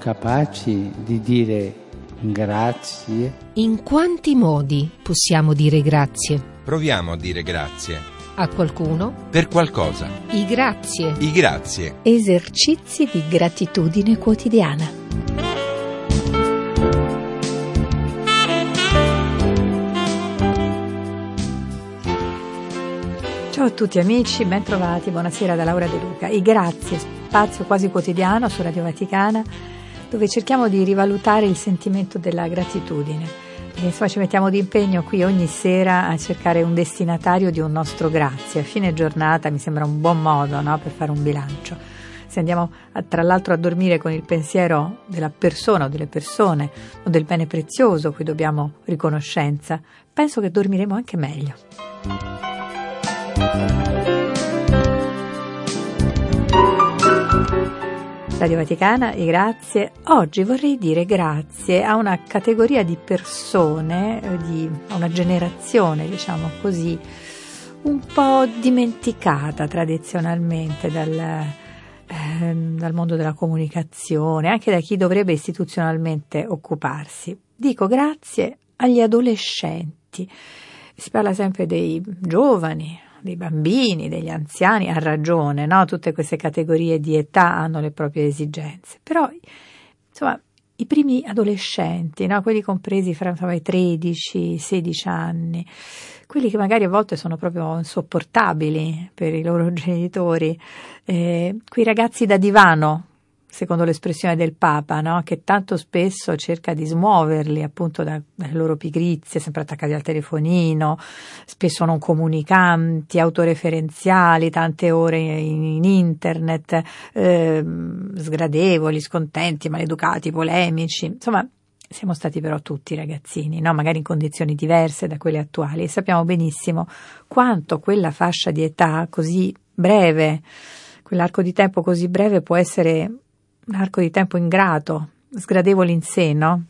Capaci di dire grazie? In quanti modi possiamo dire grazie? Proviamo a dire grazie. A qualcuno? Per qualcosa. I grazie. I grazie. Esercizi di gratitudine quotidiana. Ciao a tutti amici, bentrovati, buonasera da Laura De Luca. I grazie, spazio quasi quotidiano su Radio Vaticana, dove cerchiamo di rivalutare il sentimento della gratitudine. E insomma ci mettiamo d'impegno qui ogni sera a cercare un destinatario di un nostro grazie. A fine giornata mi sembra un buon modo no, per fare un bilancio. Se andiamo a, tra l'altro a dormire con il pensiero della persona o delle persone o del bene prezioso cui dobbiamo riconoscenza, penso che dormiremo anche meglio. Radio Vaticana grazie. Oggi vorrei dire grazie a una categoria di persone, eh, di, a una generazione, diciamo così, un po' dimenticata tradizionalmente dal, eh, dal mondo della comunicazione, anche da chi dovrebbe istituzionalmente occuparsi. Dico grazie agli adolescenti. Si parla sempre dei giovani, dei bambini, degli anziani, ha ragione, no? tutte queste categorie di età hanno le proprie esigenze, però insomma i primi adolescenti, no? quelli compresi fra insomma, i 13 16 anni, quelli che magari a volte sono proprio insopportabili per i loro genitori, eh, quei ragazzi da divano, secondo l'espressione del Papa, no? che tanto spesso cerca di smuoverli appunto dalle loro pigrizie, sempre attaccati al telefonino, spesso non comunicanti, autoreferenziali, tante ore in, in internet, eh, sgradevoli, scontenti, maleducati, polemici, insomma siamo stati però tutti ragazzini, no? magari in condizioni diverse da quelle attuali e sappiamo benissimo quanto quella fascia di età così breve, quell'arco di tempo così breve può essere un arco di tempo ingrato, sgradevole in sé, no?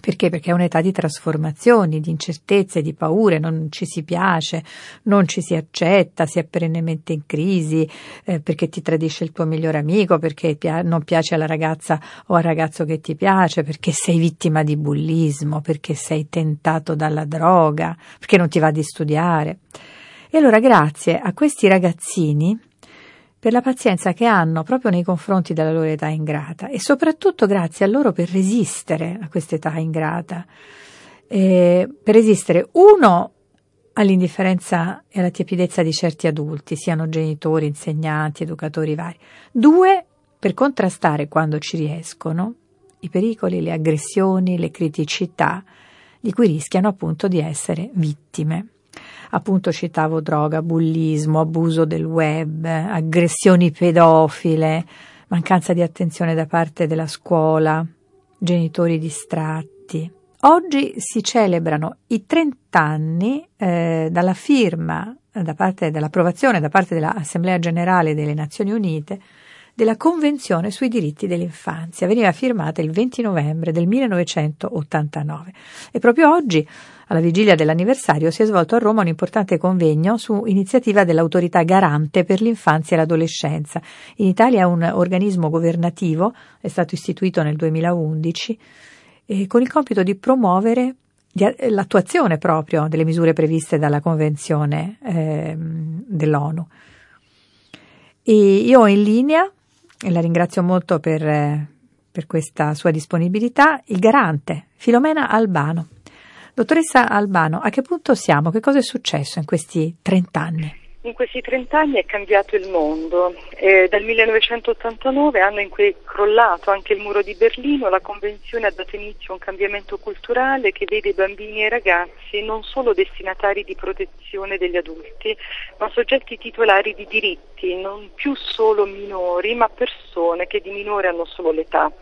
Perché? Perché è un'età di trasformazioni, di incertezze, di paure, non ci si piace, non ci si accetta, si è perennemente in crisi, eh, perché ti tradisce il tuo migliore amico, perché pia- non piace alla ragazza o al ragazzo che ti piace, perché sei vittima di bullismo, perché sei tentato dalla droga, perché non ti va di studiare. E allora grazie a questi ragazzini per la pazienza che hanno proprio nei confronti della loro età ingrata e soprattutto grazie a loro per resistere a questa età ingrata, eh, per resistere uno all'indifferenza e alla tiepidezza di certi adulti, siano genitori, insegnanti, educatori vari, due per contrastare quando ci riescono i pericoli, le aggressioni, le criticità di cui rischiano appunto di essere vittime appunto citavo droga, bullismo, abuso del web, aggressioni pedofile, mancanza di attenzione da parte della scuola, genitori distratti. Oggi si celebrano i 30 anni eh, dalla firma, da parte dell'approvazione da parte dell'Assemblea Generale delle Nazioni Unite della Convenzione sui diritti dell'infanzia. Veniva firmata il 20 novembre del 1989 e proprio oggi alla vigilia dell'anniversario si è svolto a Roma un importante convegno su iniziativa dell'autorità garante per l'infanzia e l'adolescenza. In Italia è un organismo governativo, è stato istituito nel 2011, eh, con il compito di promuovere l'attuazione proprio delle misure previste dalla Convenzione eh, dell'ONU. E io ho in linea, e la ringrazio molto per, per questa sua disponibilità, il garante Filomena Albano. Dottoressa Albano, a che punto siamo? Che cosa è successo in questi 30 anni? In questi 30 anni è cambiato il mondo. Eh, dal 1989, anno in cui è crollato anche il muro di Berlino, la Convenzione ha dato inizio a un cambiamento culturale che vede i bambini e i ragazzi non solo destinatari di protezione degli adulti, ma soggetti titolari di diritti, non più solo minori, ma persone che di minore hanno solo l'età.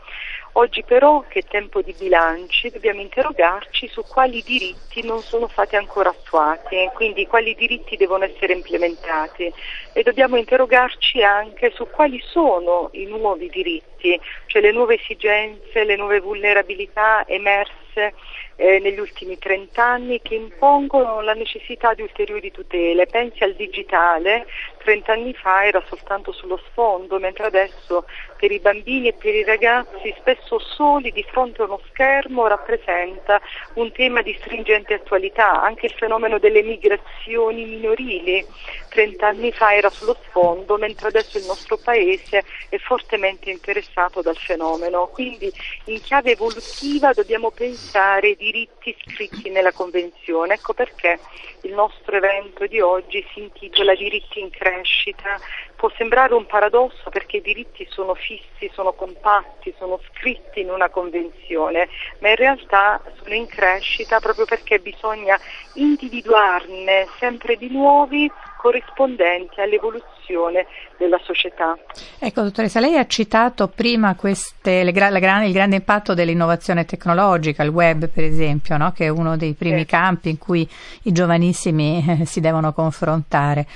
Oggi però, che è tempo di bilanci, dobbiamo interrogarci su quali diritti non sono stati ancora attuati, quindi quali diritti devono essere implementati e dobbiamo interrogarci anche su quali sono i nuovi diritti, cioè le nuove esigenze, le nuove vulnerabilità emerse eh, negli ultimi 30 anni che impongono la necessità di ulteriori tutele. Pensi al digitale, 30 anni fa era soltanto sullo sfondo, mentre adesso per i bambini e per i ragazzi spesso soli di fronte a uno schermo rappresenta un tema di stringente attualità. Anche il fenomeno delle migrazioni minorili 30 anni fa era sullo sfondo, mentre adesso il nostro Paese è fortemente interessato dal fenomeno. Quindi in chiave evolutiva dobbiamo pensare ai diritti scritti nella Convenzione. Ecco perché il nostro evento di oggi si intitola Diritti in crescita. Può sembrare un paradosso perché i diritti sono fissi, sono compatti, sono scritti in una convenzione, ma in realtà sono in crescita proprio perché bisogna individuarne sempre di nuovi corrispondenti all'evoluzione della società. Ecco, dottoressa, lei ha citato prima queste, le, la, la, il grande impatto dell'innovazione tecnologica, il web per esempio, no? che è uno dei primi sì. campi in cui i giovanissimi eh, si devono confrontare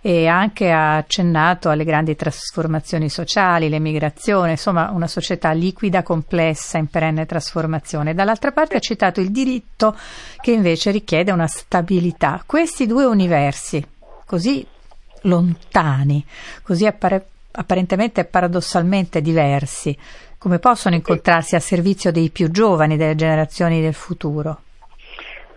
e anche ha accennato alle grandi trasformazioni sociali, l'emigrazione, insomma una società liquida, complessa, in perenne trasformazione. Dall'altra parte sì. ha citato il diritto che invece richiede una stabilità. Questi due universi, così lontani, così appare- apparentemente e paradossalmente diversi, come possono incontrarsi a servizio dei più giovani, delle generazioni del futuro?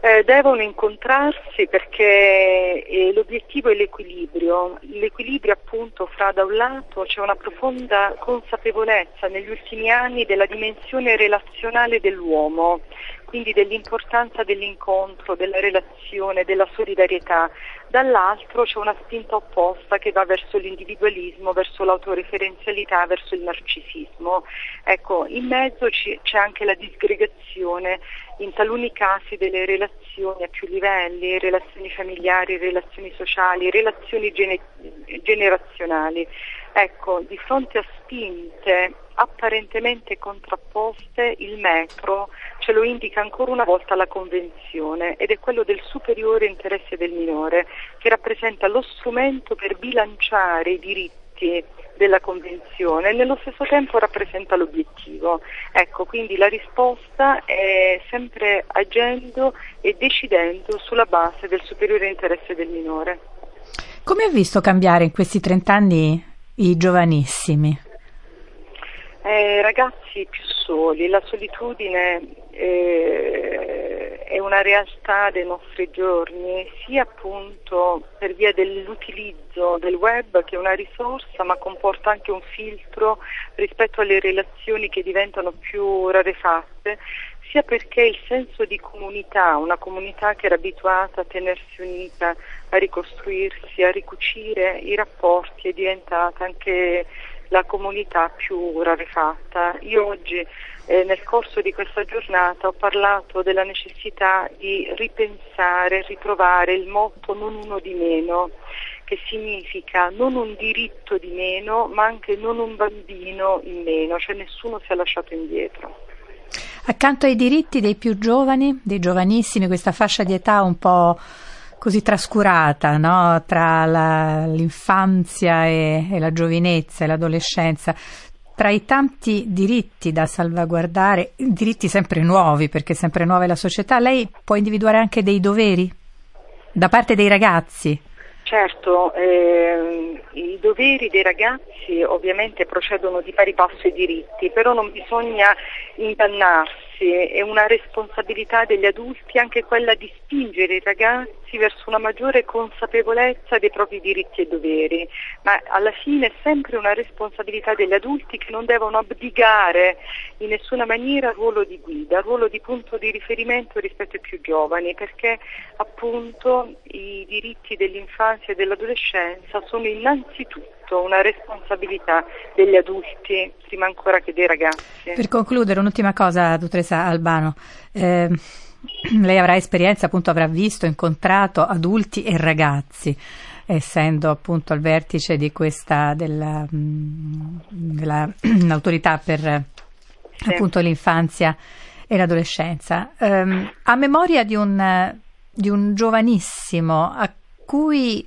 Eh, devono incontrarsi perché eh, l'obiettivo è l'equilibrio, l'equilibrio appunto fra da un lato c'è una profonda consapevolezza negli ultimi anni della dimensione relazionale dell'uomo, quindi dell'importanza dell'incontro, della relazione, della solidarietà. Dall'altro c'è una spinta opposta che va verso l'individualismo, verso l'autoreferenzialità, verso il narcisismo. Ecco, in mezzo c'è anche la disgregazione in taluni casi delle relazioni a più livelli, relazioni familiari, relazioni sociali, relazioni gene- generazionali. Ecco, di fronte a spinte apparentemente contrapposte, il metro ce lo indica ancora una volta la Convenzione ed è quello del superiore interesse del minore, che rappresenta lo strumento per bilanciare i diritti della Convenzione e nello stesso tempo rappresenta l'obiettivo. Ecco, quindi la risposta è sempre agendo e decidendo sulla base del superiore interesse del minore. Come ha visto cambiare in questi 30 anni i giovanissimi? Eh, ragazzi più soli, la solitudine eh, è una realtà dei nostri giorni, sia appunto per via dell'utilizzo del web che è una risorsa, ma comporta anche un filtro rispetto alle relazioni che diventano più rarefatte, sia perché il senso di comunità, una comunità che era abituata a tenersi unita, a ricostruirsi, a ricucire i rapporti, è diventata anche la comunità più rarefatta. Io oggi eh, nel corso di questa giornata ho parlato della necessità di ripensare, ritrovare il motto non uno di meno, che significa non un diritto di meno, ma anche non un bambino in meno, cioè nessuno si è lasciato indietro. Accanto ai diritti dei più giovani, dei giovanissimi, questa fascia di età un po' così trascurata no? tra la, l'infanzia e, e la giovinezza e l'adolescenza, tra i tanti diritti da salvaguardare, diritti sempre nuovi, perché sempre nuova è la società, lei può individuare anche dei doveri da parte dei ragazzi? Certo, eh, i doveri dei ragazzi ovviamente procedono di pari passo ai diritti, però non bisogna ingannarsi ragazzi è una responsabilità degli adulti anche quella di spingere i ragazzi verso una maggiore consapevolezza dei propri diritti e doveri, ma alla fine è sempre una responsabilità degli adulti che non devono abdicare in nessuna maniera il ruolo di guida, il ruolo di punto di riferimento rispetto ai più giovani, perché appunto i diritti dell'infanzia e dell'adolescenza sono innanzitutto una responsabilità degli adulti prima ancora che dei ragazzi. Per concludere, un'ultima cosa, dottoressa Albano. Eh, lei avrà esperienza, appunto avrà visto, incontrato adulti e ragazzi essendo appunto al vertice di questa della, mm, dell'autorità per sì. appunto l'infanzia e l'adolescenza. Um, a memoria di un, di un giovanissimo a cui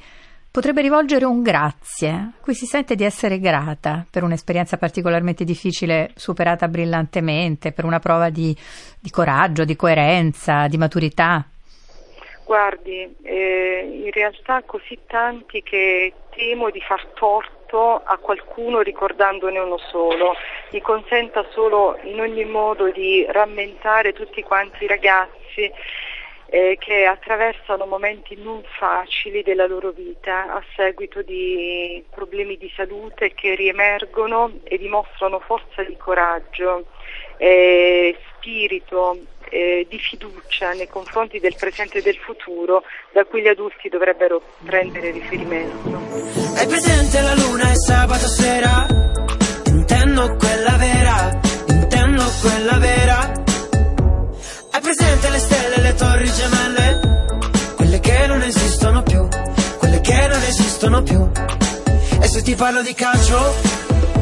potrebbe rivolgere un grazie, a cui si sente di essere grata per un'esperienza particolarmente difficile superata brillantemente, per una prova di, di coraggio, di coerenza, di maturità? Guardi, eh, in realtà così tanti che temo di far torto a qualcuno ricordandone uno solo. Mi consenta solo in ogni modo di rammentare tutti quanti i ragazzi eh, che attraversano momenti non facili della loro vita a seguito di problemi di salute che riemergono e dimostrano forza di coraggio, eh, spirito eh, di fiducia nei confronti del presente e del futuro da cui gli adulti dovrebbero prendere riferimento. Hai presente la luna e sabato sera? Intendo quella vera, intendo quella vera. Hai presente le stelle le torri gemelle? Quelle che non esistono più, quelle che non esistono più. E se ti parlo di calcio?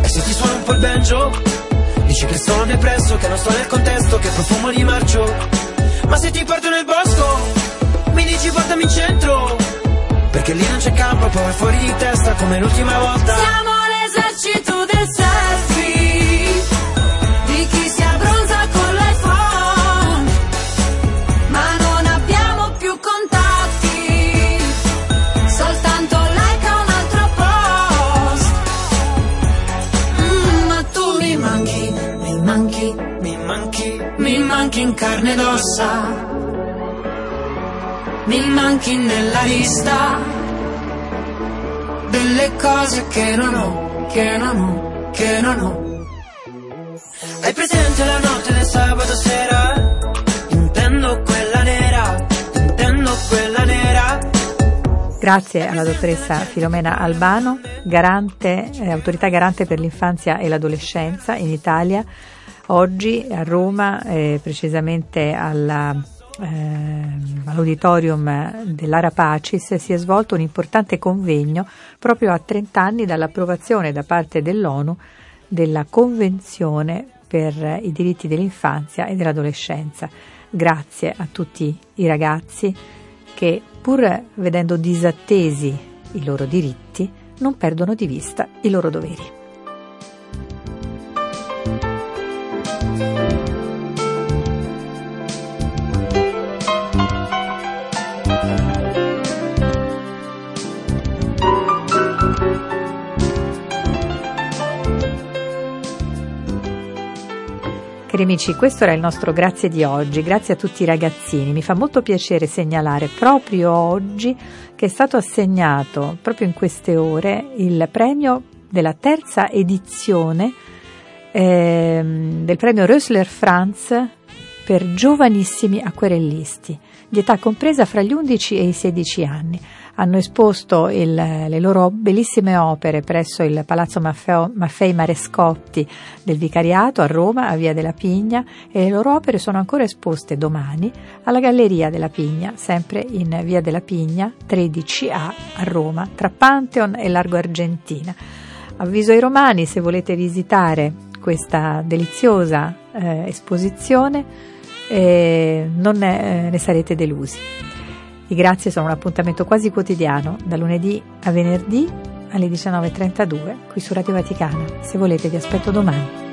E se ti suono un po' il banjo? Dici che sono depresso, che non sto nel contesto, che profumo di marcio Ma se ti porto nel bosco, mi dici portami in centro Perché lì non c'è campo, poi fuori di testa come l'ultima volta Siamo l'esercito del selfie Manchi nella lista Delle cose che non ho, che non ho, che non ho hai presente la notte del sabato sera? Intendo quella nera, intendo quella nera Grazie alla dottoressa Filomena Albano, garante, eh, autorità garante per l'infanzia e l'adolescenza in Italia. Oggi a Roma, eh, precisamente alla, all'auditorium dell'Ara Pacis, si è svolto un importante convegno proprio a 30 anni dall'approvazione da parte dell'ONU della Convenzione per i diritti dell'infanzia e dell'adolescenza. Grazie a tutti i ragazzi che, pur vedendo disattesi i loro diritti, non perdono di vista i loro doveri. Cari amici, questo era il nostro grazie di oggi, grazie a tutti i ragazzini. Mi fa molto piacere segnalare proprio oggi che è stato assegnato, proprio in queste ore, il premio della terza edizione ehm, del premio Rösler Franz per giovanissimi acquerellisti, di età compresa fra gli 11 e i 16 anni. Hanno esposto il, le loro bellissime opere presso il Palazzo Maffeo, Maffei Marescotti del Vicariato a Roma, a Via della Pigna, e le loro opere sono ancora esposte domani alla Galleria della Pigna, sempre in Via della Pigna 13A a Roma, tra Pantheon e Largo Argentina. Avviso ai romani, se volete visitare questa deliziosa eh, esposizione, eh, non ne, eh, ne sarete delusi. I grazie sono un appuntamento quasi quotidiano, da lunedì a venerdì alle 19.32 qui su Radio Vaticana. Se volete vi aspetto domani.